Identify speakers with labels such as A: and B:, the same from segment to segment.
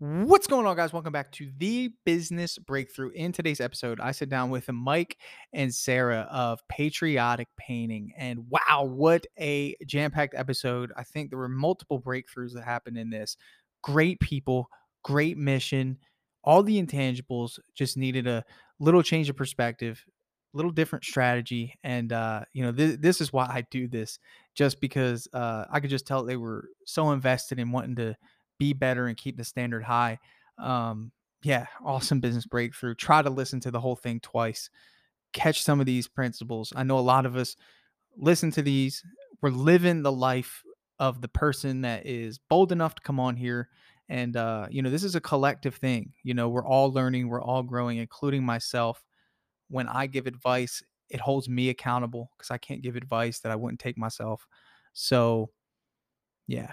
A: What's going on, guys? Welcome back to the Business Breakthrough. In today's episode, I sit down with Mike and Sarah of Patriotic Painting. And wow, what a jam packed episode! I think there were multiple breakthroughs that happened in this. Great people, great mission. All the intangibles just needed a little change of perspective, a little different strategy. And, uh, you know, th- this is why I do this, just because uh, I could just tell they were so invested in wanting to be better and keep the standard high. Um, yeah, awesome business breakthrough. Try to listen to the whole thing twice. Catch some of these principles. I know a lot of us listen to these. We're living the life of the person that is bold enough to come on here. And, uh, you know, this is a collective thing. You know, we're all learning, we're all growing, including myself. When I give advice, it holds me accountable because I can't give advice that I wouldn't take myself. So, yeah,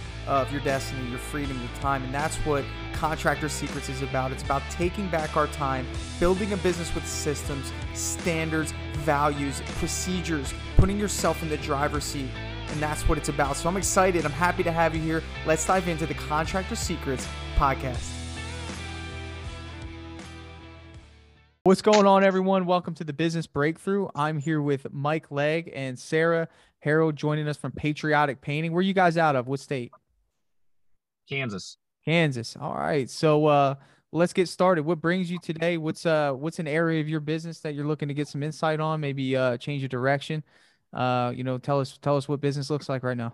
A: of your destiny, your freedom, your time. And that's what Contractor Secrets is about. It's about taking back our time, building a business with systems, standards, values, procedures, putting yourself in the driver's seat. And that's what it's about. So I'm excited. I'm happy to have you here. Let's dive into the Contractor Secrets podcast. What's going on, everyone? Welcome to the Business Breakthrough. I'm here with Mike Legg and Sarah Harold joining us from Patriotic Painting. Where are you guys out of? What state?
B: Kansas.
A: Kansas. All right. So uh let's get started. What brings you today? What's uh what's an area of your business that you're looking to get some insight on? Maybe uh change your direction. Uh, you know, tell us tell us what business looks like right now.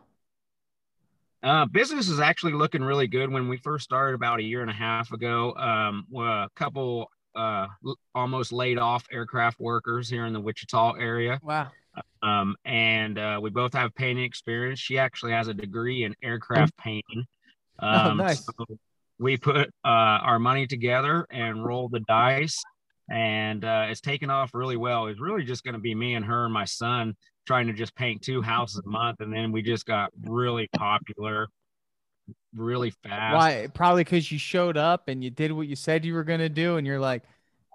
B: Uh, business is actually looking really good. When we first started about a year and a half ago, um, a couple uh, almost laid off aircraft workers here in the Wichita area.
A: Wow.
B: Um, and uh, we both have painting experience. She actually has a degree in aircraft painting.
A: Oh, um, oh, nice. So
B: we put uh, our money together and rolled the dice, and uh, it's taken off really well. It's really just going to be me and her and my son trying to just paint two houses a month, and then we just got really popular really fast.
A: Why? Probably because you showed up and you did what you said you were going to do, and you're like,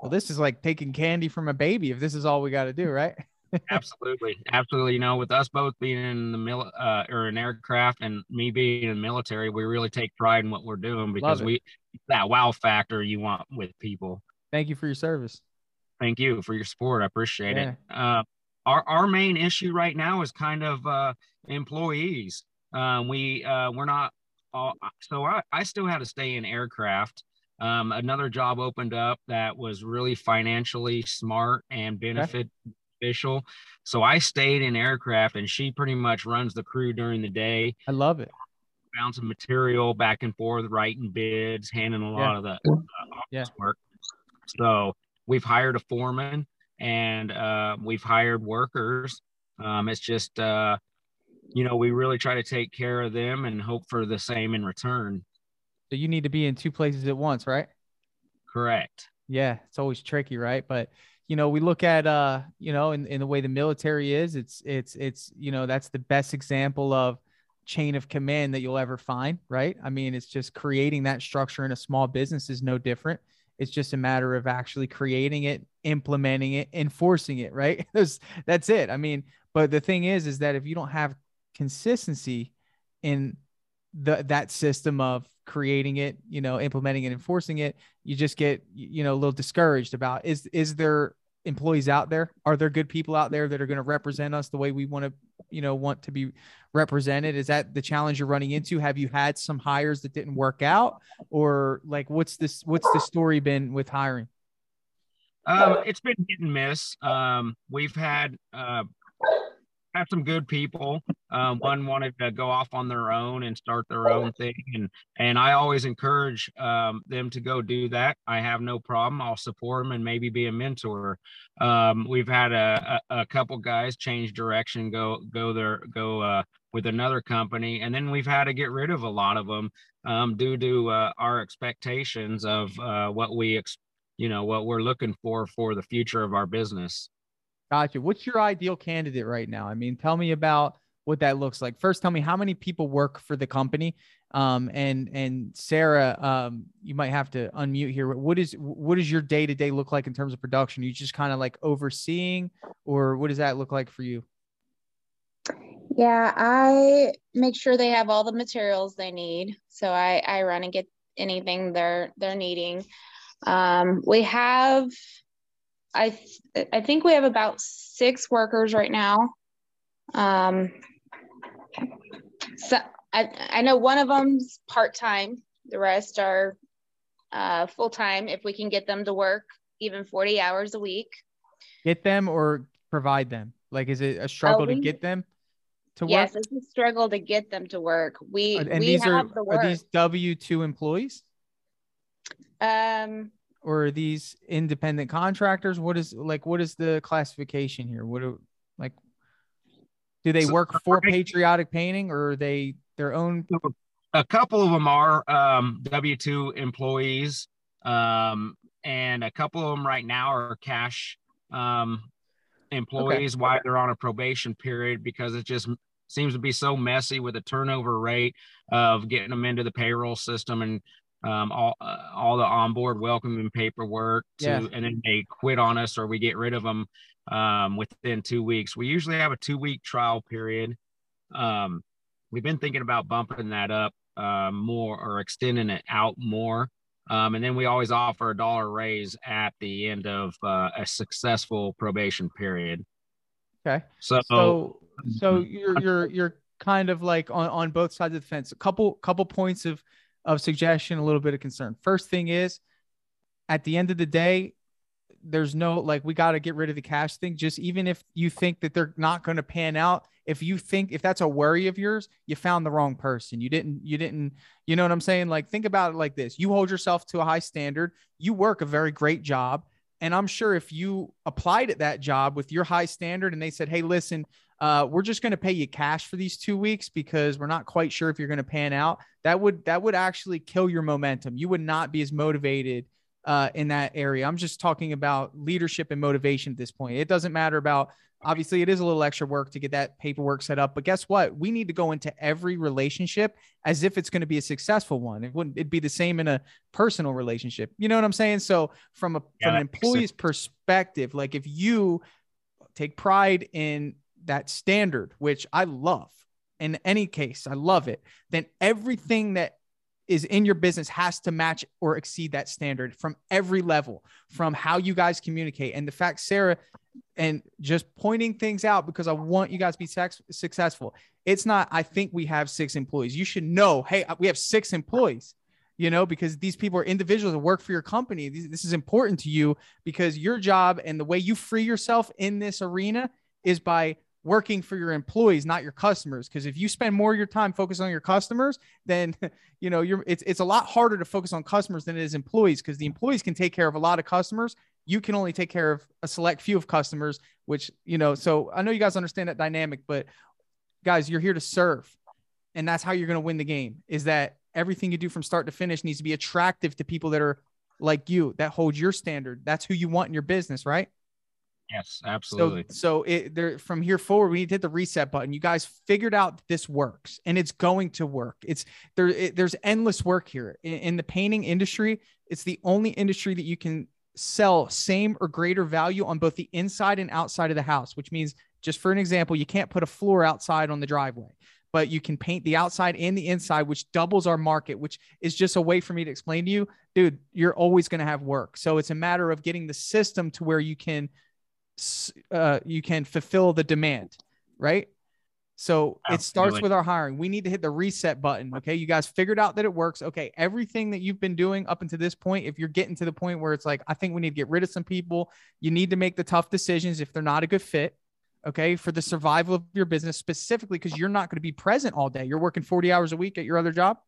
A: well, this is like taking candy from a baby if this is all we got to do, right?
B: absolutely, absolutely. You know, with us both being in the mil uh, or an aircraft and me being in the military, we really take pride in what we're doing because we that wow factor you want with people.
A: Thank you for your service.
B: Thank you for your support. I appreciate yeah. it. Uh, our our main issue right now is kind of uh, employees. Uh, we uh, we're not all, so I, I still had to stay in aircraft. Um, another job opened up that was really financially smart and benefit okay official. So I stayed in aircraft and she pretty much runs the crew during the day.
A: I love it.
B: Bouncing material back and forth, writing bids, handling a lot of the uh,
A: yeah.
B: work. So we've hired a foreman and uh, we've hired workers. Um, it's just, uh, you know, we really try to take care of them and hope for the same in return.
A: So you need to be in two places at once, right?
B: Correct.
A: Yeah, it's always tricky, right? But you know, we look at uh, you know, in, in the way the military is, it's it's it's you know, that's the best example of chain of command that you'll ever find, right? I mean, it's just creating that structure in a small business is no different. It's just a matter of actually creating it, implementing it, enforcing it, right? That's it. I mean, but the thing is, is that if you don't have consistency in the that system of creating it, you know, implementing and enforcing it, you just get, you know, a little discouraged about is is there employees out there? Are there good people out there that are going to represent us the way we want to, you know, want to be represented? Is that the challenge you're running into? Have you had some hires that didn't work out, or like what's this? What's the story been with hiring?
B: Um, it's been hit and miss. Um, we've had uh, have some good people. Um, one wanted to go off on their own and start their own thing, and and I always encourage um, them to go do that. I have no problem. I'll support them and maybe be a mentor. Um, we've had a, a, a, couple guys change direction, go go there, go uh, with another company, and then we've had to get rid of a lot of them um, due to uh, our expectations of uh, what we ex- you know what we're looking for for the future of our business.
A: Gotcha. What's your ideal candidate right now? I mean, tell me about what that looks like. First, tell me how many people work for the company. Um, and and Sarah, um, you might have to unmute here. What is what does your day to day look like in terms of production? You just kind of like overseeing, or what does that look like for you?
C: Yeah, I make sure they have all the materials they need. So I I run and get anything they're they're needing. Um, we have, I th- I think we have about six workers right now. Um, so I, I know one of them's part-time. The rest are uh, full-time if we can get them to work even 40 hours a week.
A: Get them or provide them? Like, is it a struggle we, to get them to
C: yes,
A: work?
C: Yes, it's a struggle to get them to work. We,
A: and
C: we
A: these
C: are,
A: the are these W-2 employees?
C: Um,
A: or are these independent contractors? What is like, what is the classification here? What are like, do they work for patriotic painting or are they their own?
B: A couple of them are um, W 2 employees. Um, and a couple of them right now are cash um, employees okay. while they're on a probation period because it just seems to be so messy with the turnover rate of getting them into the payroll system and um, all uh, all the onboard welcoming paperwork to, yeah. and then they quit on us or we get rid of them um, within two weeks. We usually have a two week trial period. Um, we've been thinking about bumping that up uh, more or extending it out more. Um, and then we always offer a dollar raise at the end of uh, a successful probation period.
A: Okay.
B: So,
A: so, so you're you're you're kind of like on, on both sides of the fence. A couple couple points of of suggestion, a little bit of concern. First thing is, at the end of the day, there's no like we got to get rid of the cash thing. Just even if you think that they're not going to pan out, if you think if that's a worry of yours, you found the wrong person. You didn't, you didn't, you know what I'm saying? Like think about it like this: you hold yourself to a high standard, you work a very great job. And I'm sure if you applied at that job with your high standard and they said, Hey, listen, uh, we're just going to pay you cash for these two weeks because we're not quite sure if you're going to pan out. That would that would actually kill your momentum. You would not be as motivated uh, in that area. I'm just talking about leadership and motivation at this point. It doesn't matter about obviously it is a little extra work to get that paperwork set up, but guess what? We need to go into every relationship as if it's going to be a successful one. It wouldn't it'd be the same in a personal relationship. You know what I'm saying? So from a yeah, from an employee's perspective, like if you take pride in that standard, which I love in any case, I love it, then everything that is in your business has to match or exceed that standard from every level, from how you guys communicate. And the fact, Sarah, and just pointing things out because I want you guys to be sex- successful. It's not, I think we have six employees. You should know, hey, we have six employees you know, because these people are individuals that work for your company. This is important to you because your job and the way you free yourself in this arena is by working for your employees, not your customers. Because if you spend more of your time focusing on your customers, then you know you're it's it's a lot harder to focus on customers than it is employees because the employees can take care of a lot of customers. You can only take care of a select few of customers, which you know. So I know you guys understand that dynamic, but guys, you're here to serve, and that's how you're going to win the game. Is that everything you do from start to finish needs to be attractive to people that are like you, that hold your standard. That's who you want in your business, right?
B: Yes, absolutely.
A: So, so it there from here forward, we need to hit the reset button. You guys figured out this works, and it's going to work. It's there. It, there's endless work here in, in the painting industry. It's the only industry that you can sell same or greater value on both the inside and outside of the house. Which means, just for an example, you can't put a floor outside on the driveway but you can paint the outside and the inside, which doubles our market, which is just a way for me to explain to you, dude, you're always going to have work. So it's a matter of getting the system to where you can uh, you can fulfill the demand, right? So Absolutely. it starts with our hiring. We need to hit the reset button. Okay. You guys figured out that it works. Okay. Everything that you've been doing up until this point, if you're getting to the point where it's like, I think we need to get rid of some people, you need to make the tough decisions if they're not a good fit. Okay. For the survival of your business, specifically because you're not going to be present all day. You're working 40 hours a week at your other job.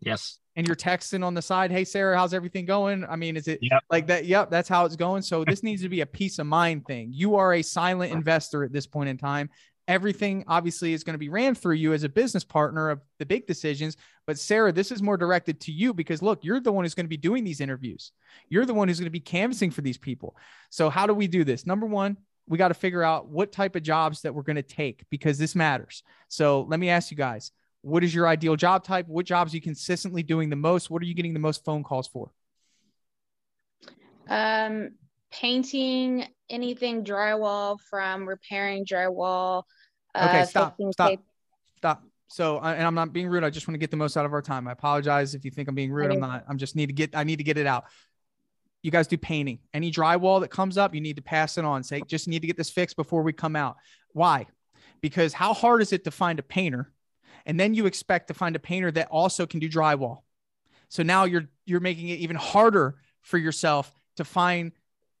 B: Yes
A: and you're texting on the side, "Hey Sarah, how's everything going?" I mean, is it yep. like that? Yep, that's how it's going. So this needs to be a peace of mind thing. You are a silent investor at this point in time. Everything obviously is going to be ran through you as a business partner of the big decisions. But Sarah, this is more directed to you because look, you're the one who's going to be doing these interviews. You're the one who's going to be canvassing for these people. So how do we do this? Number one, we got to figure out what type of jobs that we're going to take because this matters. So let me ask you guys, what is your ideal job type? What jobs are you consistently doing the most? What are you getting the most phone calls for?
C: Um, painting, anything drywall from repairing drywall.
A: Okay,
C: uh,
A: stop, stop,
C: tape-
A: stop. So, and I'm not being rude. I just want to get the most out of our time. I apologize if you think I'm being rude. I'm not. I'm just need to get. I need to get it out. You guys do painting. Any drywall that comes up, you need to pass it on. Say, just need to get this fixed before we come out. Why? Because how hard is it to find a painter, and then you expect to find a painter that also can do drywall. So now you're you're making it even harder for yourself to find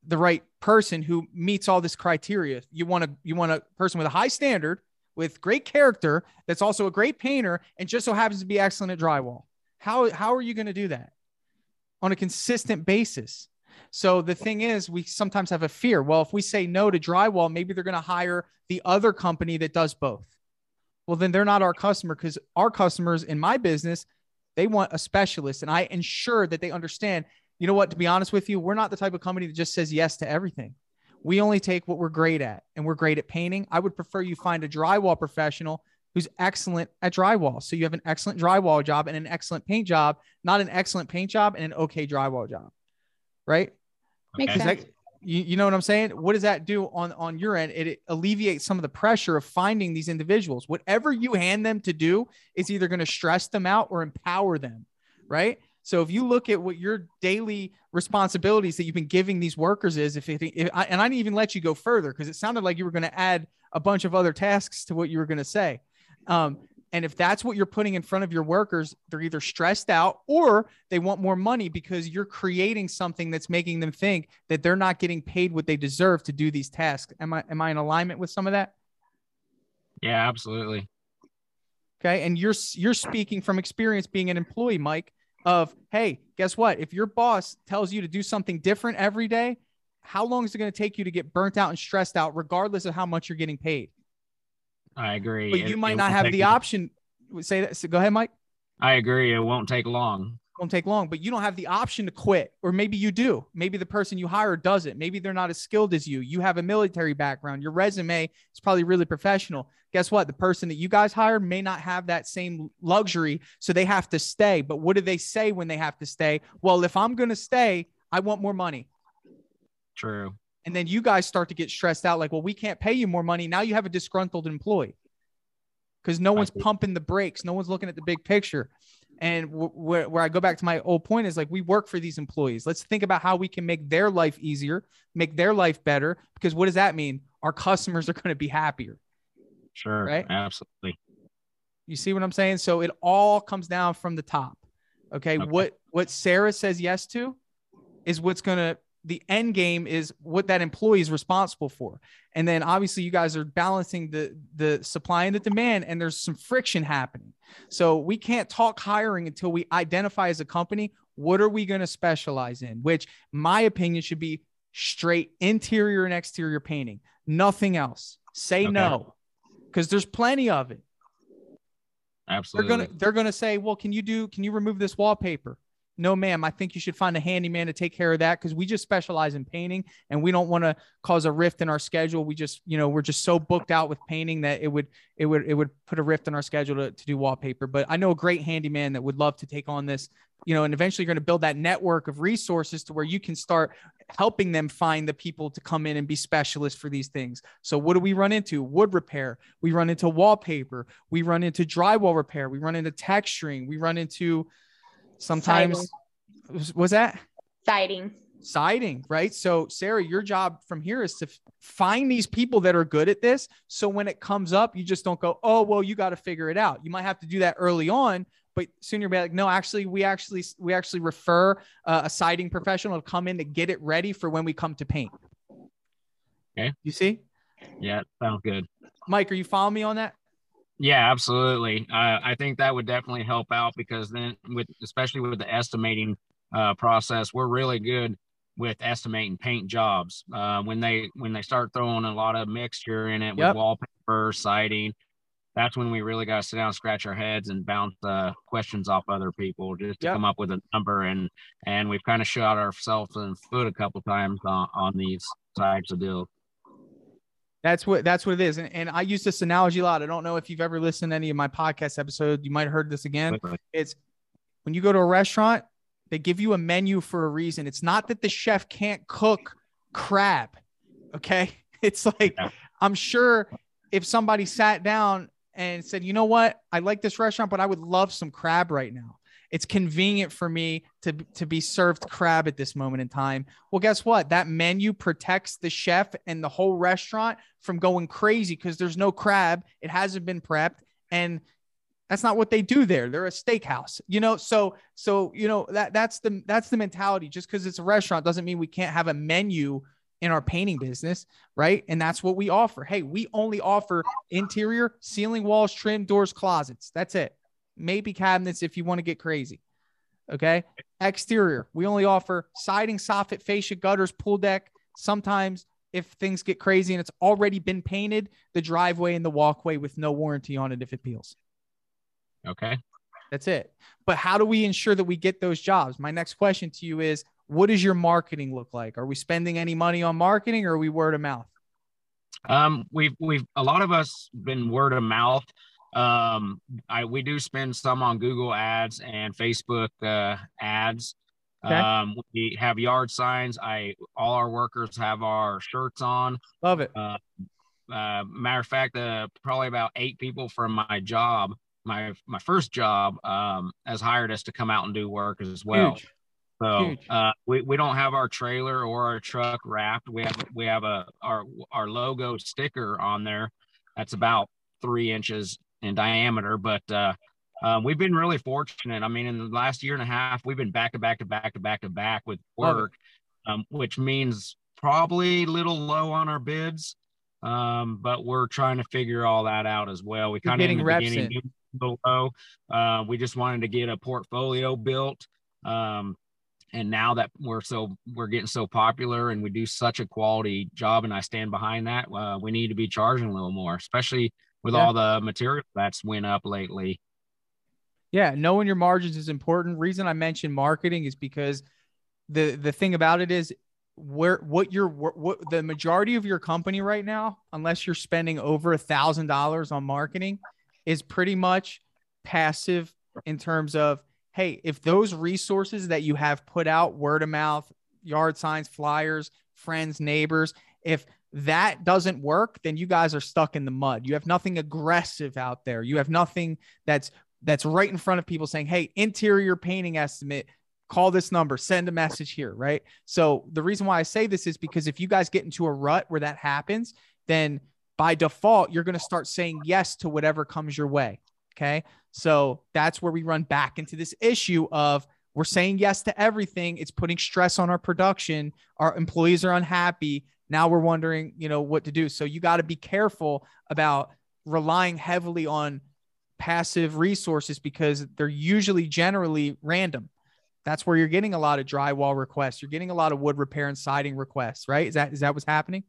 A: the right person who meets all this criteria. You want a you want a person with a high standard, with great character, that's also a great painter, and just so happens to be excellent at drywall. How how are you going to do that on a consistent basis? So the thing is, we sometimes have a fear. Well, if we say no to drywall, maybe they're going to hire the other company that does both. Well, then they're not our customer because our customers in my business, they want a specialist, and I ensure that they understand. You know what? To be honest with you, we're not the type of company that just says yes to everything. We only take what we're great at, and we're great at painting. I would prefer you find a drywall professional who's excellent at drywall. So you have an excellent drywall job and an excellent paint job, not an excellent paint job and an okay drywall job, right?
C: Makes
B: Okay.
A: Is
C: sense.
A: You, you know what I'm saying? What does that do on on your end? It, it alleviates some of the pressure of finding these individuals. Whatever you hand them to do is either going to stress them out or empower them, right? So if you look at what your daily responsibilities that you've been giving these workers is, if, if I, and I didn't even let you go further because it sounded like you were going to add a bunch of other tasks to what you were going to say. Um, and if that's what you're putting in front of your workers, they're either stressed out or they want more money because you're creating something that's making them think that they're not getting paid what they deserve to do these tasks. Am I am I in alignment with some of that?
B: Yeah, absolutely.
A: Okay. And you're you're speaking from experience being an employee, Mike, of hey, guess what? If your boss tells you to do something different every day, how long is it going to take you to get burnt out and stressed out, regardless of how much you're getting paid?
B: I agree.
A: But
B: It-
A: you might
B: it
A: not have the
B: long.
A: option. Say that. So go ahead, Mike.
B: I agree. It won't take long.
A: won't take long, but you don't have the option to quit. Or maybe you do. Maybe the person you hire doesn't. Maybe they're not as skilled as you. You have a military background. Your resume is probably really professional. Guess what? The person that you guys hired may not have that same luxury. So they have to stay. But what do they say when they have to stay? Well, if I'm going to stay, I want more money.
B: True.
A: And then you guys start to get stressed out like, well, we can't pay you more money. Now you have a disgruntled employee because no one's pumping the brakes. No one's looking at the big picture. And wh- where, where I go back to my old point is like, we work for these employees. Let's think about how we can make their life easier, make their life better. Because what does that mean? Our customers are going to be happier.
B: Sure.
A: Right?
B: Absolutely.
A: You see what I'm saying? So it all comes down from the top. Okay.
B: Okay.
A: What what Sarah says yes to is what's gonna the end game is what that employee is responsible for. And then obviously you guys are balancing the the supply and the demand, and there's some friction happening. So we can't talk hiring until we identify as a company what are we going to specialize in, which my opinion should be straight interior and exterior painting, nothing else. Say
B: Okay.
A: no. Because there's plenty of it they're
B: Absolutely.
A: gonna they're gonna say, well, can you do can you remove this wallpaper? No, ma'am. I think you should find a handyman to take care of that because we just specialize in painting and we don't want to cause a rift in our schedule. We just, you know, we're just so booked out with painting that it would it would it would put a rift in our schedule to, to do wallpaper. But I know a great handyman that would love to take on this, you know, and eventually you're going to build that network of resources to where you can start helping them find the people to come in and be specialists for these things. So what do we run into? Wood repair. We run into wallpaper. We run into drywall repair. We run into texturing. We run into sometimes was, was that
C: Siding.
A: siding, right? So Sarah, your job from here is to find these people that are good at this. So when it comes up, you just don't go, oh, well, you got to figure it out. You might have to do that early on, but soon you'll be like, no, actually, we actually we actually refer uh, a siding professional to come in to get it ready for when we come to paint.
B: Okay.
A: You see,
B: yeah, sounds good.
A: Mike, are you following me on that?
B: Yeah, absolutely. Uh, I think that would definitely help out because then, with especially with the estimating uh, process, we're really good with estimating paint jobs. Uh, when they when they start throwing a lot of mixture in it
A: Yep.
B: with wallpaper, siding, that's when we really got to sit down, scratch our heads, and bounce uh, questions off other people just to
A: Yep.
B: come up with a number. And and we've kind of shot ourselves in the foot a couple times on, on these types of deals.
A: That's what that's what it is. And, and I use this analogy a lot. I don't know if you've ever listened to any of my podcast episodes. You might have heard this again. It's when you go to a restaurant, they give you a menu for a reason. It's not that the chef can't cook crab. Okay. It's like yeah. I'm sure if somebody sat down and said, you know what, I like this restaurant, but I would love some crab right now it's convenient for me to to be served crab at this moment in time. Well, guess what? That menu protects the chef and the whole restaurant from going crazy because there's no crab. It hasn't been prepped and that's not what they do there. They're a steakhouse, you know. So, so you know that that's the that's the mentality. Just because it's a restaurant doesn't mean we can't have a menu in our painting business, right? And that's what we offer. Hey, we only offer interior, ceiling, walls, trim, doors, closets. That's it maybe cabinets if you want to get crazy. Okay. Exterior, we only offer siding, soffit, fascia, gutters, pool deck. Sometimes, if things get crazy and it's already been painted, the driveway and the walkway with no warranty on it if it peels.
B: Okay.
A: That's it. But how do we ensure that we get those jobs? My next question to you is what does your marketing look like? Are we spending any money on marketing or are we word of mouth?
B: Um, we've we've a lot of us been word of mouth. Um, I we do spend some on Google ads and Facebook uh, ads. Okay. Um, we have yard signs. I all our workers have our shirts on.
A: Love it.
B: Uh, uh, matter of fact, uh, probably about eight people from my job, my my first job, um, has hired us to come out and do work as well. Huge. So uh, we, we don't have our trailer or our truck wrapped. We have we have a our our logo sticker on there. That's about three inches in diameter. But uh, um, we've been really fortunate. I mean, in the last year and a half, we've been back to back to back to back to back with work, um, which means probably a little low on our bids. Um, but we're trying to figure all that out as well. We kind of in the beginning below. Uh, we just wanted to get a portfolio built. Um, and now that we're so we're getting so popular and we do such a quality job and i stand behind that uh, we need to be charging a little more especially with yeah. all the material that's went up lately.
A: Yeah, knowing your margins is important. Reason I mentioned marketing is because the the thing about it is where what you're what the majority of your company right now, unless you're spending over a thousand dollars on marketing, is pretty much passive in terms of hey, if those resources that you have put out, word of mouth, yard signs, flyers, friends, neighbors, if that doesn't work, then you guys are stuck in the mud. You have nothing aggressive out there. You have nothing that's that's right in front of people saying, "Hey, interior painting estimate, call this number, send a message here," right? So the reason why I say this is because if you guys get into a rut where that happens, then by default you're going to start saying yes to whatever comes your way. Okay? So that's where we run back into this issue of we're saying yes to everything. It's putting stress on our production. Our employees are unhappy now we're wondering, you know, what to do. So you got to be careful about relying heavily on passive resources because they're usually generally random. That's where you're getting a lot of drywall requests. You're getting a lot of wood repair and siding requests, right? Is that is that what's happening?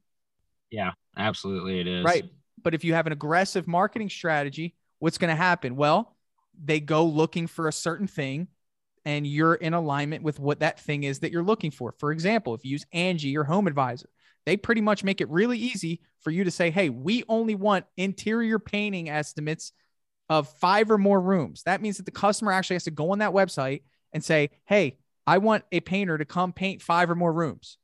B: Yeah, absolutely it is.
A: Right. But if you have an aggressive marketing strategy, what's going to happen? Well, they go looking for a certain thing and you're in alignment with what that thing is that you're looking for. For example, if you use Angie, your HomeAdvisor, they pretty much make it really easy for you to say, hey, we only want interior painting estimates of five or more rooms. That means that the customer actually has to go on that website and say, hey, I want a painter to come paint five or more rooms.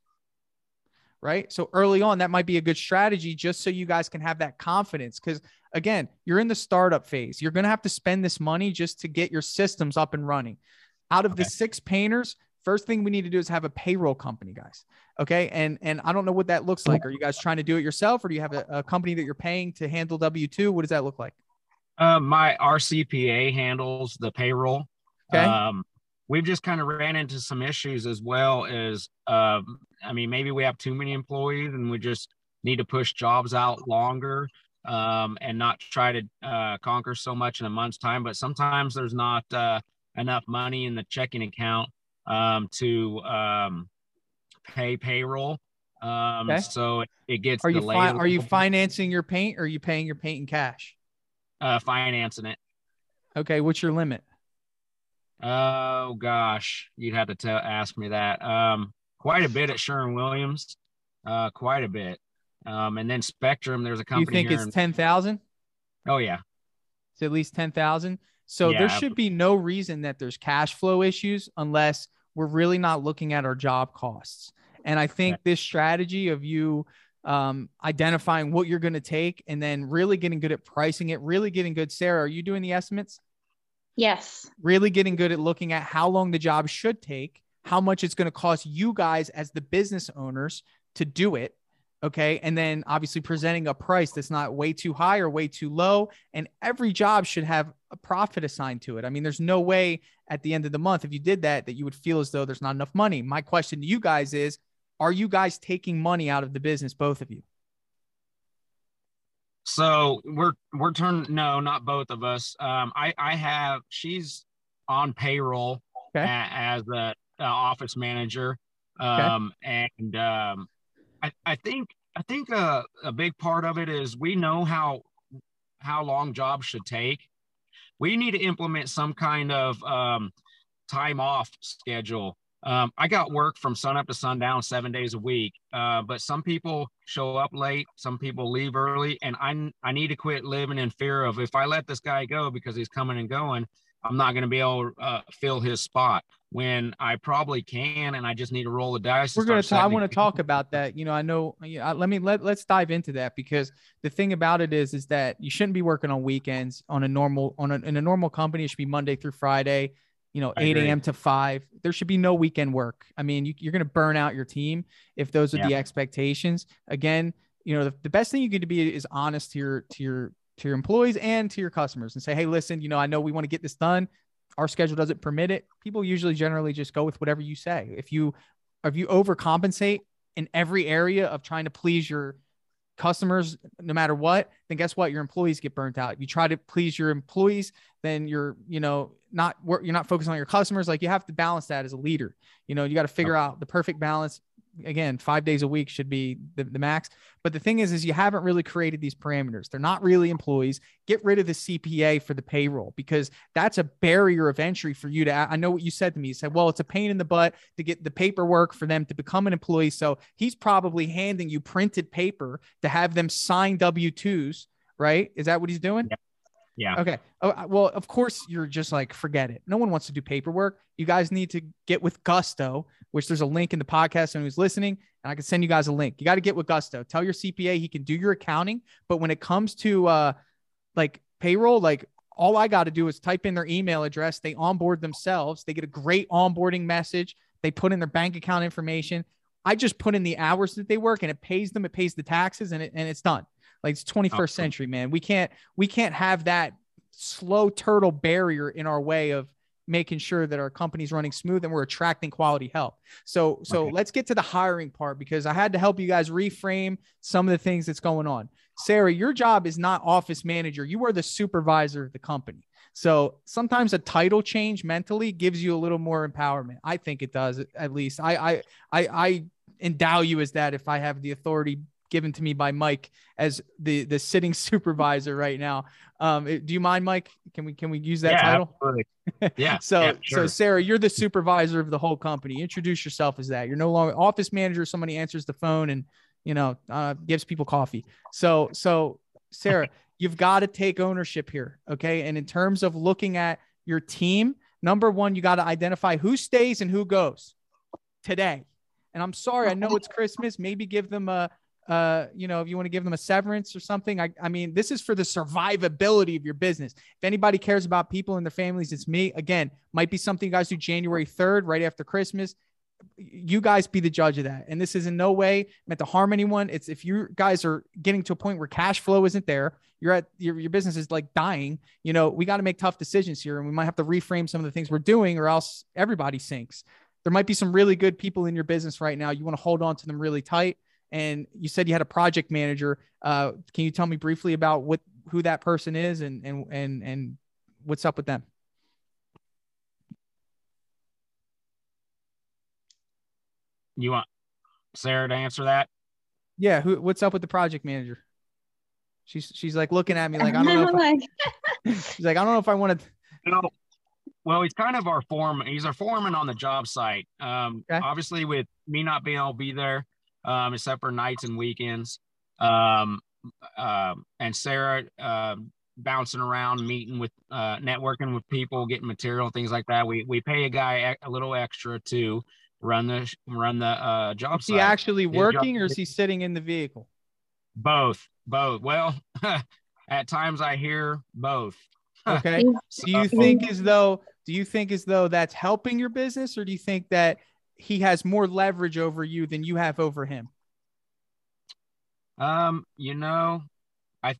A: Right. So early on, that might be a good strategy just so you guys can have that confidence. Because again, you're in the startup phase. You're going to have to spend this money just to get your systems up and running. Out of okay. the six painters, first thing we need to do is have a payroll company, guys. Okay. And and I don't know what that looks like. Are you guys trying to do it yourself or do you have a, a company that you're paying to handle W 2? What does that look like?
B: Uh, my RCPA handles the payroll. Okay. Um, we've just kind of ran into some issues as well as, um, I mean, maybe we have too many employees and we just need to push jobs out longer um, and not try to uh, conquer so much in a month's time. But sometimes there's not uh, enough money in the checking account um, to um, pay payroll. Um, okay. So it gets
A: are you fi- are you financing your paint or are you paying your paint in cash?
B: Uh, financing it.
A: Okay, what's your limit?
B: Oh gosh, you'd have to tell ask me that. Um, quite a bit at Sherwin Williams. Uh, quite a bit. Um, and then Spectrum, there's a
A: company. you think
B: here.
A: it's
B: in-
A: ten thousand?
B: oh yeah,
A: It's at least 10,000. So
B: Yeah.
A: there should be no reason that there's cash flow issues unless we're really not looking at our job costs. And I think this strategy of you um, identifying what you're going to take and then really getting good at pricing it, really getting good. Sarah, are you doing the estimates?
C: Yes.
A: Really getting good at looking at how long the job should take, how much it's going to cost you guys as the business owners to do it. Okay. And then obviously presenting a price that's not way too high or way too low. And every job should have a profit assigned to it. I mean, there's no way at the end of the month, if you did that, that you would feel as though there's not enough money. My question to you guys is Are you guys taking money out of the business, both of you?
B: So we're we're turning no, not both of us. Um, I I have she's on payroll
A: Okay.
B: as a, a office manager. Um, and um, I I think I think a, a big part of it is we know how how long jobs should take. We need to implement some kind of um, time off schedule. Um, I got work from sun up to sundown seven days a week, uh, but some people show up late, some people leave early, and I I need to quit living in fear of if I let this guy go because he's coming and going, I'm not going to be able to uh, fill his spot when I probably can, and I just need to roll the dice.
A: We're gonna. I want to talk about that. You know, I know. Yeah, let me let let's dive into that because the thing about it is, is that you shouldn't be working on weekends on a normal on a, in a normal company. It should be Monday through Friday. You know,
B: I
A: 8 a.m. to 5. There should be no weekend work. I mean, you, you're going to burn out your team if those are the expectations. Again, you know, the, the best thing you can be is honest to your to your to your employees and to your customers and say, hey, listen, you know, I know we want to get this done. Our schedule doesn't permit it. People usually generally just go with whatever you say. If you if you overcompensate in every area of trying to please your customers no matter what then guess what your employees get burnt out if you try to please your employees then you're you know not you're not focused on your customers like you have to balance that as a leader you know you got to figure out the perfect balance again five days a week should be the, the max. But the thing is is you haven't really created these parameters. They're not really employees. Get rid of the cpa for the payroll because that's a barrier of entry for you to i know what you said to me. You said well it's a pain in the butt to get the paperwork for them to become an employee. So he's probably handing you printed paper to have them sign w2s right? Is that what he's doing?
B: Yeah.
A: Okay. Oh, well, of course you're just like forget it. No one wants to do paperwork. You guys need to get with Gusto, which there's a link in the podcast and who's listening, and I can send you guys a link. You got to get with Gusto. Tell your CPA he can do your accounting, but when it comes to uh like payroll, like all I got to do is type in their email address. They onboard themselves. They get a great onboarding message. They put in their bank account information. I just put in the hours that they work and it pays them. It pays the taxes and it, and it's done. Like it's 21st
B: Awesome.
A: century, man. We can't we can't have that slow turtle barrier in our way of making sure that our company's running smooth and we're attracting quality help. So so
B: Okay.
A: let's get to the hiring part because I had to help you guys reframe some of the things that's going on. Sarah, your job is not office manager. You are the supervisor of the company. So sometimes a title change mentally gives you a little more empowerment. I think it does, at least. I I I, I endow you as that if I have the authority given to me by Mike as the the sitting supervisor right now. Um, do you mind, Mike? Can we can we use that
B: yeah,
A: title?
B: absolutely. Yeah.
A: So
B: yeah,
A: so
B: sure.
A: Sarah, you're the supervisor of the whole company. Introduce yourself as that. You're no longer office manager. Somebody answers the phone and you know uh, gives people coffee. So so Sarah, you've got to take ownership here, okay? And in terms of looking at your team, number one, you got to identify who stays and who goes today. And I'm sorry, I know it's Christmas. Maybe give them a uh, you know, if you want to give them a severance or something. I, I mean, this is for the survivability of your business. If anybody cares about people and their families, it's me. Again, might be something you guys do January 3rd, right after Christmas. You guys be the judge of that. And this is in no way meant to harm anyone. It's if you guys are getting to a point where cash flow isn't there, you're at your, your business is like dying, you know, we got to make tough decisions here and we might have to reframe some of the things we're doing or else everybody sinks. There might be some really good people in your business right now. You want to hold on to them really tight. And you said you had a project manager. Uh, can you tell me briefly about what who that person is and and and and what's up with them?
B: you want Sarah to answer that?
A: Yeah, who what's up with the project manager? She's she's like looking at me like I don't know. If I, she's like I don't know if I want to.
B: You know, well, he's kind of our foreman. He's our foreman on the job site. Um,
A: Okay.
B: obviously with me not being able to be there, um, except for nights and weekends. Um, uh, and Sarah uh, bouncing around, meeting with, uh, networking with people, getting material, things like that. We we pay a guy a little extra to run the run the uh, job.
A: Is he actually working, or is he sitting in the vehicle?
B: Both, both. Well, at times I hear both.
A: Okay. do you think as though do you think as though that's helping your business, or do you think that he has more leverage over you than you have over him?
B: Um, you know, I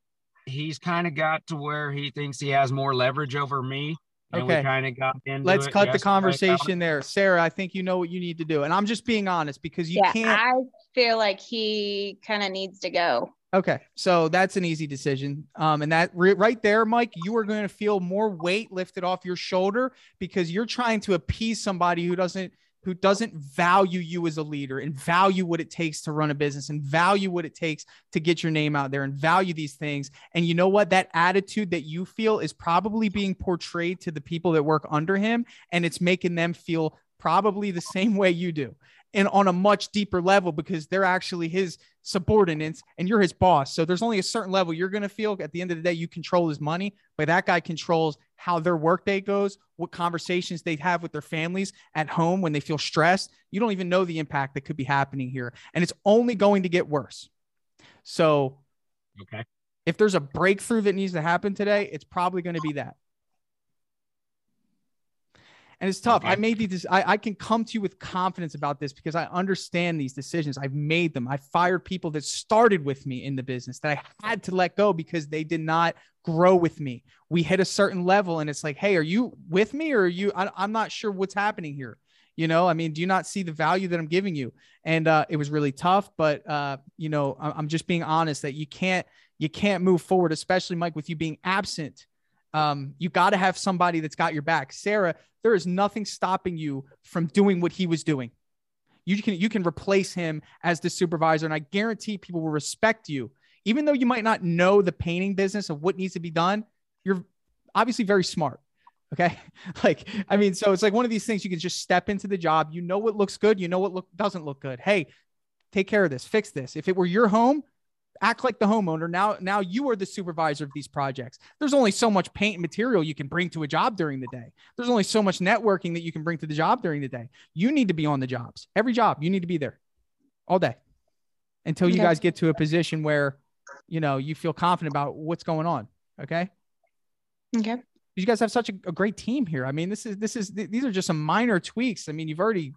B: he's kind of got to where he thinks he has more leverage over me. And okay. we kind of got into
A: Let's cut the conversation there. Sarah, I think you know what you need to do. And I'm just being honest because you yeah, can't
C: I feel like he kind of needs to go.
A: Okay, so that's an easy decision. Um, and that re- right there, Mike, you are going to feel more weight lifted off your shoulder because you're trying to appease somebody who doesn't who doesn't value you as a leader and value what it takes to run a business and value what it takes to get your name out there and value these things. And you know what? That attitude that you feel is probably being portrayed to the people that work under him, and it's making them feel probably the same way you do and on a much deeper level because they're actually his subordinates and you're his boss. So there's only a certain level you're going to feel at the end of the day you control his money, but that guy controls how their workday goes, what conversations they have with their families at home when they feel stressed. You don't even know the impact that could be happening here and it's only going to get worse. So
B: okay.
A: If there's a breakthrough that needs to happen today, it's probably going to be that and it's tough. Okay. I made these. I, I can come to you with confidence about this because I understand these decisions. I've made them. I fired people that started with me in the business that I had to let go because they did not grow with me. We hit a certain level, and it's like, hey, are you with me or are you? I, I'm not sure what's happening here. You know, I mean, do you not see the value that I'm giving you? And uh, it was really tough, but uh, you know, I'm just being honest that you can't you can't move forward, especially Mike, with you being absent um, you got to have somebody that's got your back. Sarah, there is nothing stopping you from doing what he was doing. You can you can replace him as the supervisor, and I guarantee people will respect you, even though you might not know the painting business of what needs to be done. You're obviously very smart. Okay. Like, I mean, so it's like one of these things you can just step into the job. You know what looks good. You know what look, doesn't look good. Hey, take care of this, fix this. If it were your home, act like the homeowner. Now, now you are the supervisor of these projects. There's only so much paint and material you can bring to a job during the day. There's only so much networking that you can bring to the job during the day. You need to be on the jobs. Every job, you need to be there all day until you guys get to a position where, you know, you feel confident about what's going on. Okay.
C: Okay.
A: You guys have such a, a great team here. I mean, this is, this is, these are just some minor tweaks. I mean, you've already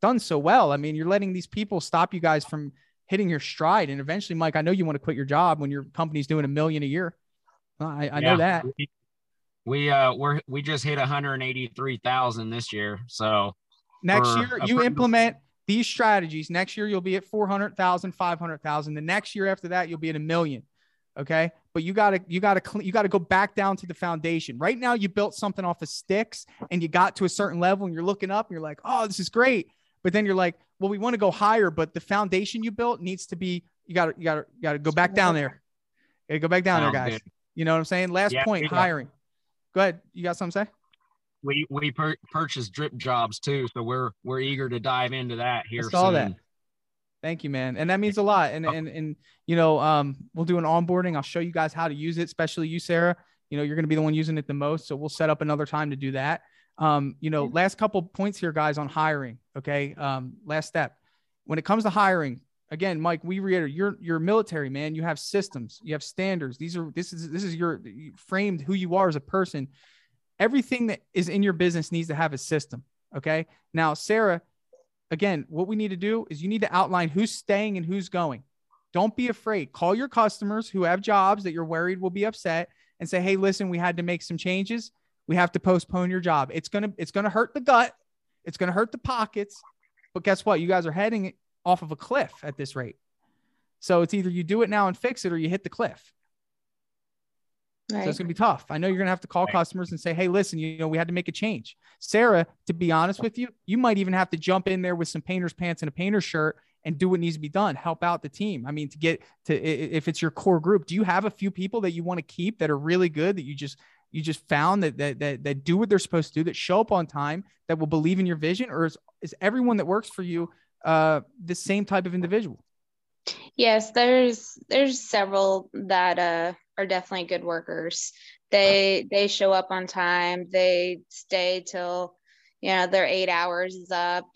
A: done so well. I mean, you're letting these people stop you guys from hitting your stride. And eventually, Mike, I know you want to quit your job when your company's doing a million a year. I, I yeah, know that.
B: We, uh we're we just hit 183,000 this year. So
A: next year you implement these strategies. Next year you'll be at 400,000, 500,000. The next year after that you'll be at a million. Okay? But you got to you got to you got to go back down to the foundation. Right now you built something off of sticks and you got to a certain level and you're looking up and you're like, "Oh, this is great." But then you're like, well, we want to go higher, but the foundation you built needs to be, you got to, you got to, you got to go back down there. You go back down there, guys. Good. You know what I'm saying? Last yeah, point, hiring. Go ahead. You got something to say?
B: We, we per- purchased DripJobs too. So we're, we're eager to dive into that here. I
A: saw soon. that. Thank you, man. And that means a lot. And, and, and, you know, um, we'll do an onboarding. I'll show you guys how to use it, especially you, Sarah. You know, you're going to be the one using it the most. So we'll set up another time to do that. Um, you know, last couple points here, guys, on hiring. Okay. Um, last step. When it comes to hiring, again, Mike, we reiterate you're you're military, man. You have systems, you have standards. These are this is this is your framed who you are as a person. Everything that is in your business needs to have a system. Okay. Now, Sarah, again, what we need to do is you need to outline who's staying and who's going. Don't be afraid. Call your customers who have jobs that you're worried will be upset and say, hey, listen, we had to make some changes we have to postpone your job. It's going to it's going to hurt the gut. It's going to hurt the pockets. But guess what? You guys are heading off of a cliff at this rate. So it's either you do it now and fix it or you hit the cliff. Right. So it's going to be tough. I know you're going to have to call right. customers and say, "Hey, listen, you know, we had to make a change." Sarah, to be honest with you, you might even have to jump in there with some painter's pants and a painter's shirt and do what needs to be done. Help out the team. I mean, to get to if it's your core group, do you have a few people that you want to keep that are really good that you just you just found that, that that that do what they're supposed to do, that show up on time, that will believe in your vision, or is, is everyone that works for you uh, the same type of individual?
C: Yes, there's there's several that uh are definitely good workers. They they show up on time. They stay till you know their eight hours is up,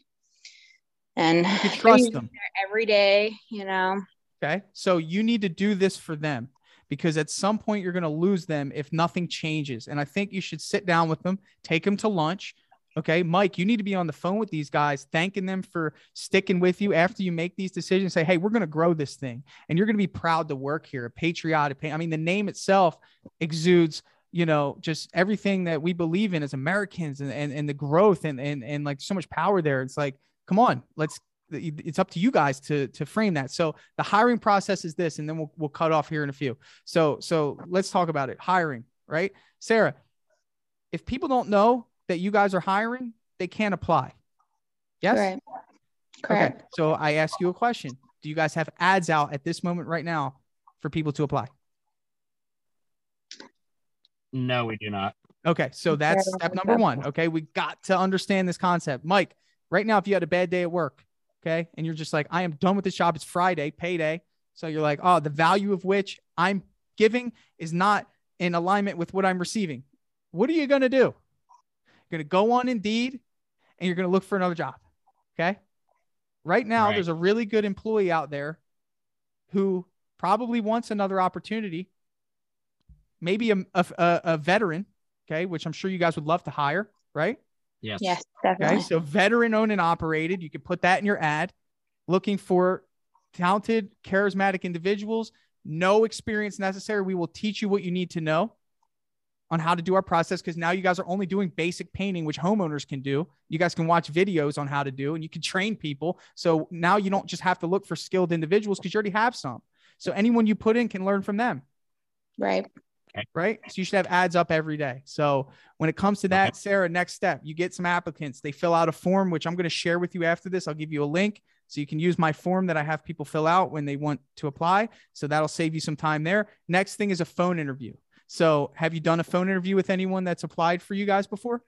C: and
A: You trust them.
C: every day. You know.
A: Okay. So you need to do this for them because at some point you're going to lose them if nothing changes. And I think you should sit down with them, take them to lunch. Okay. Mike, you need to be on the phone with these guys, thanking them for sticking with you after you make these decisions. Say, hey, we're going to grow this thing and you're going to be proud to work here, a patriotic. I mean, the name itself exudes you know, just everything that we believe in as Americans and, and, and the growth and, and, and like so much power there. It's like, come on, let's, it's up to you guys to, to frame that. So the hiring process is this, and then we'll, we'll cut off here in a few. So, so let's talk about it. Hiring, right? Sarah, if people don't know that you guys are hiring, they can't apply. Yes.
C: Right. Correct.
A: Okay. So I ask you a question. Do you guys have ads out at this moment right now for people to apply?
B: No, we do not.
A: Okay, so that's step number one. Okay, we got to understand this concept. Mike, right now, if you had a bad day at work, okay, and you're just like, I am done with this job, it's Friday, payday. So you're like, oh, the value of which I'm giving is not in alignment with what I'm receiving. What are you going to do? You're going to go on Indeed and you're going to look for another job. Okay. Right now,
B: Right.
A: there's a really good employee out there who probably wants another opportunity, maybe a, a, a- a veteran, okay, which I'm sure you guys would love to hire, right?
B: Yes.
C: Yes,
A: Okay,
C: definitely.
A: so veteran owned and operated, you can put that in your ad. Looking for talented, charismatic individuals, no experience necessary. We will teach you what you need to know on how to do our process because now you guys are only doing basic painting, which homeowners can do. You guys can watch videos on how to do, and you can train people. So now you don't just have to look for skilled individuals because you already have some. So anyone you put in can learn from them
C: Right.
A: Right? So you should have ads up every day. So when it comes to that, Sarah, next step, you get some applicants. They fill out a form, which I'm going to share with you after this. I'll give you a link so you can use my form that I have people fill out when they want to apply. So that'll save you some time there. Next thing is a phone interview. So have you done a phone interview with anyone that's applied for you guys before?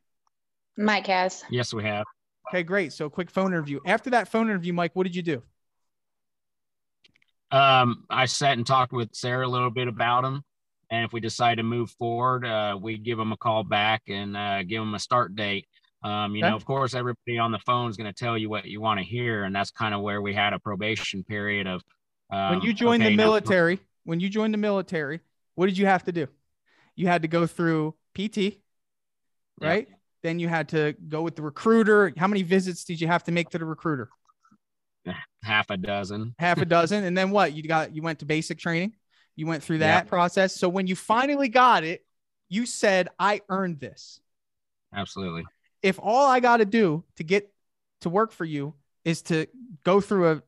C: Mike has.
B: Yes, we have.
A: Okay, great. So a quick phone interview. After that phone interview, Mike, what did you do?
B: Um, I sat and talked with Sarah a little bit about them, and if we decide to move forward, uh, we give them a call back and uh, give them a start date. Um, you
A: Okay.
B: know, of course, everybody on the phone is going to tell you what you want to hear, and that's kind of where we had a probation period of. Um,
A: when you joined
B: okay,
A: the
B: now-
A: military, when you joined the military, what did you have to do? You had to go through PT,
B: Yeah.
A: right? Then you had to go with the recruiter. How many visits did you have to make to the recruiter?
B: half a dozen.
A: Half a dozen. and then what? You got you went to basic training. You went through that process. So when you finally got it, you said, "I earned this."
B: Absolutely.
A: if all I got to do to get to work for you is to go through a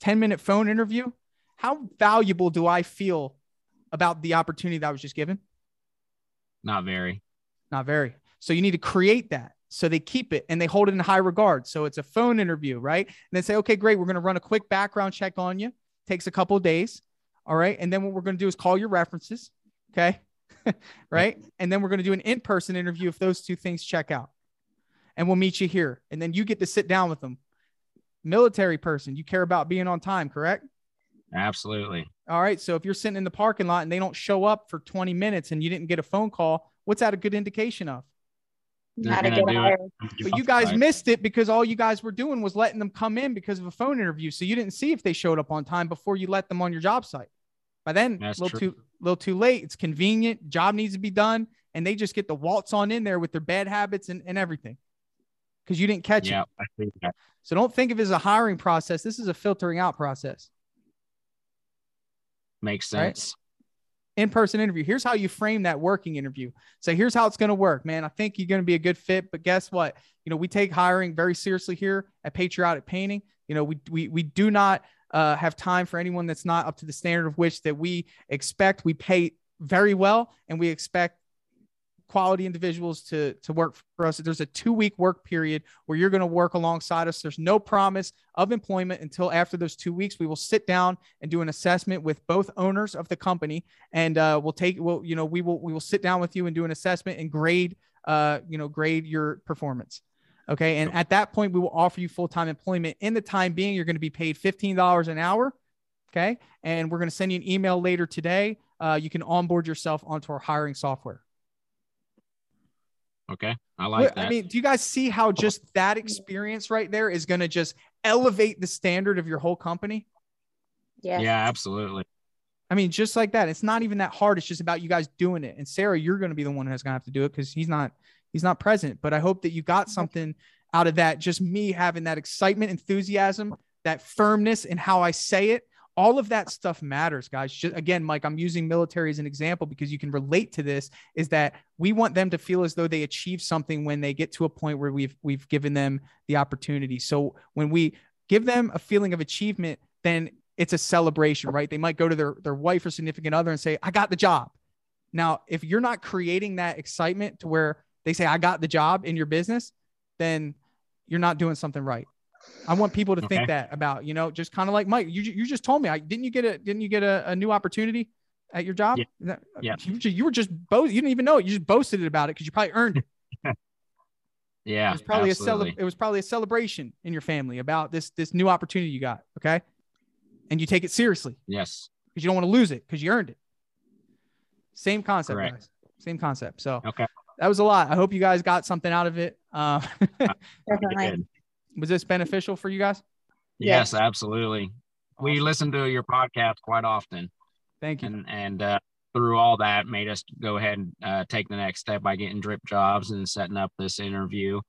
A: 10 minute phone interview, how valuable do I feel about the opportunity that I was just given?
B: Not very.
A: Not very. So you need to create that. So they keep it and they hold it in high regard. So it's a phone interview, right? And they say, okay, great. We're going to run a quick background check on you. Takes a couple of days. All right. And then what we're going to do is call your references. Okay. right. And then we're going to do an in person interview if those two things check out. And we'll meet you here. And then you get to sit down with them. Military person, you care about being on time, correct?
B: Absolutely.
A: All right. So if you're sitting in the parking lot and they don't show up for 20 minutes and you didn't get a phone call, what's that a good indication of?
B: They're
C: Not a
B: gonna
C: good
B: do
C: hire.
A: But you guys missed it because all you guys were doing was letting them come in because of a phone interview. So you didn't see if they showed up on time before you let them on your job site. By then, a little
B: true.
A: too little too late. It's convenient. Job needs to be done, and they just get the waltz on in there with their bad habits and, and everything because you didn't catch
B: Yeah,
A: it.
B: I see that.
A: So don't think of it as a hiring process. This is a filtering out process.
B: Makes
A: Right.
B: sense.
A: In-person interview. Here's how you frame that working interview. So here's how it's going to work, man. I think you're going to be a good fit, but guess what? You know, we take hiring very seriously here at Patriotic Painting. You know, we we we do not uh, have time for anyone that's not up to the standard of which that we expect. We pay very well, and we expect quality individuals to to work for us. There's a two week work period where you're going to work alongside us. There's no promise of employment until after those two weeks. We will sit down and do an assessment with both owners of the company and uh, we'll take we'll you know we will we will sit down with you and do an assessment and grade uh you know grade your performance okay and at that point we will offer you full-time employment in the time being you're going to be paid $15 an hour Okay. And we're going to send you an email later today. Uh, you can onboard yourself onto our hiring software.
B: Okay. I like that.
A: I mean, do you guys see how oh. just that experience right there is going to just elevate the standard of your whole company?
C: Yeah.
B: Yeah, absolutely.
A: I mean, just like that. It's not even that hard. It's just about you guys doing it. And Sarah, you're going to be the one who's going to have to do it because he's not he's not present. But I hope that you got something out of that. Just me having that excitement, enthusiasm, that firmness in how I say it. All of that stuff matters, guys. Just again, Mike, I'm using military as an example because you can relate to this. Is that we want them to feel as though they achieve something when they get to a point where we've we've given them the opportunity. So when we give them a feeling of achievement, then it's a celebration, right? They might go to their their wife or significant other and say, "I got the job." Now, if you're not creating that excitement to where they say, "I got the job" in your business, then you're not doing something right. I want people to okay. think that about, you know, just kind of like Mike, you, you just told me, I didn't you get a, didn't you get a, a new opportunity at your job?
B: Yeah. That, yeah.
A: You, you, were just both, you didn't even know it. You just boasted about it because you probably earned
B: it. yeah.
A: It was probably absolutely. a cele- it was probably a celebration in your family about this, this new opportunity you got. Okay. And you take it seriously.
B: Yes.
A: Because you don't want to lose it because you earned it. Same concept,
B: Correct.
A: guys. Same concept. So
B: okay.
A: That was a lot. I hope you guys got something out of it. Uh,
C: Definitely
A: was this beneficial for you guys?
B: Yes, absolutely. Awesome. We listen to your podcast quite often.
A: Thank you.
B: And and uh, through all that, made us go ahead and uh, take the next step by getting DripJobs and setting up this interview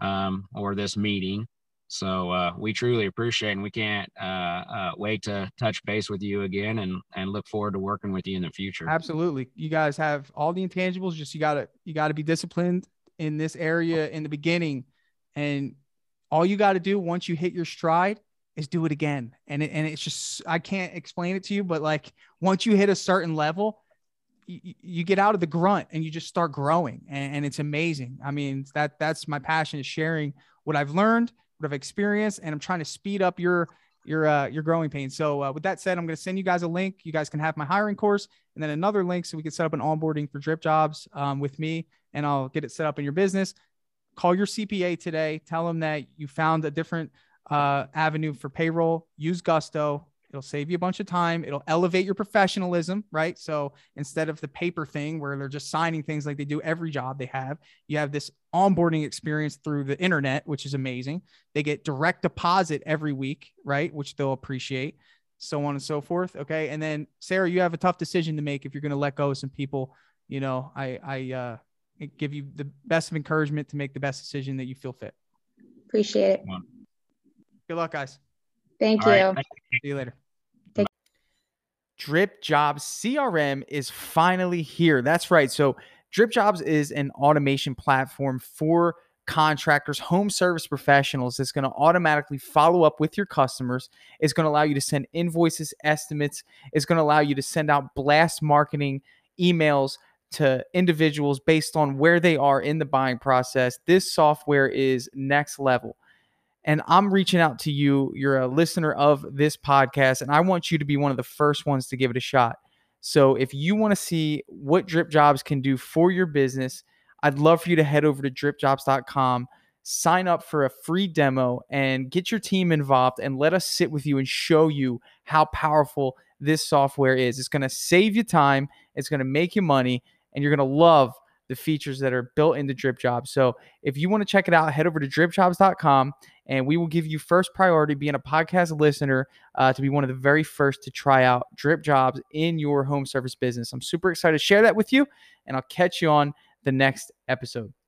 B: um, or this meeting. So uh, we truly appreciate, and we can't uh, uh, wait to touch base with you again, and and look forward to working with you in the future.
A: Absolutely, you guys have all the intangibles. Just you gotta you gotta be disciplined in this area in the beginning, and all you got to do once you hit your stride is do it again. And it, and it's just I can't explain it to you, but like once you hit a certain level, you, you get out of the grunt and you just start growing, and, and it's amazing. I mean that that's my passion is sharing what I've learned, what I've experienced, and I'm trying to speed up your your uh, your growing pains. So uh, with that said, I'm going to send you guys a link. You guys can have my hiring course, and then another link so we can set up an onboarding for DripJobs um, with me, and I'll get it set up in your business call your CPA today. Tell them that you found a different uh, avenue for payroll. Use Gusto. It'll save you a bunch of time. It'll elevate your professionalism, right? So instead of the paper thing where they're just signing things like they do every job they have, you have this onboarding experience through the internet, which is amazing. They get direct deposit every week, right? Which they'll appreciate, so on and so forth. Okay. And then Sarah, you have a tough decision to make if you're going to let go of some people. You know, I, I, uh, give you the best of encouragement to make the best decision that you feel fit.
C: Appreciate it.
A: Good luck, guys.
C: Thank All you. Right.
A: See you later. DripJobs CRM is finally here. That's right. So, DripJobs is an automation platform for contractors, home service professionals that's going to automatically follow up with your customers. It's going to allow you to send invoices, estimates. It's going to allow you to send out blast marketing emails to individuals based on where they are in the buying process. This software is next level. And I'm reaching out to you. You're a listener of this podcast, and I want you to be one of the first ones to give it a shot. So if you want to see what DripJobs can do for your business, I'd love for you to head over to dripjobs.com, sign up for a free demo, and get your team involved and let us sit with you and show you how powerful this software is. It's going to save you time, it's going to make you money, and you're going to love the features that are built into DripJobs. So if you want to check it out, head over to dripjobs.com and we will give you first priority being a podcast listener uh, to be one of the very first to try out DripJobs in your home service business. I'm super excited to share that with you, and I'll catch you on the next episode.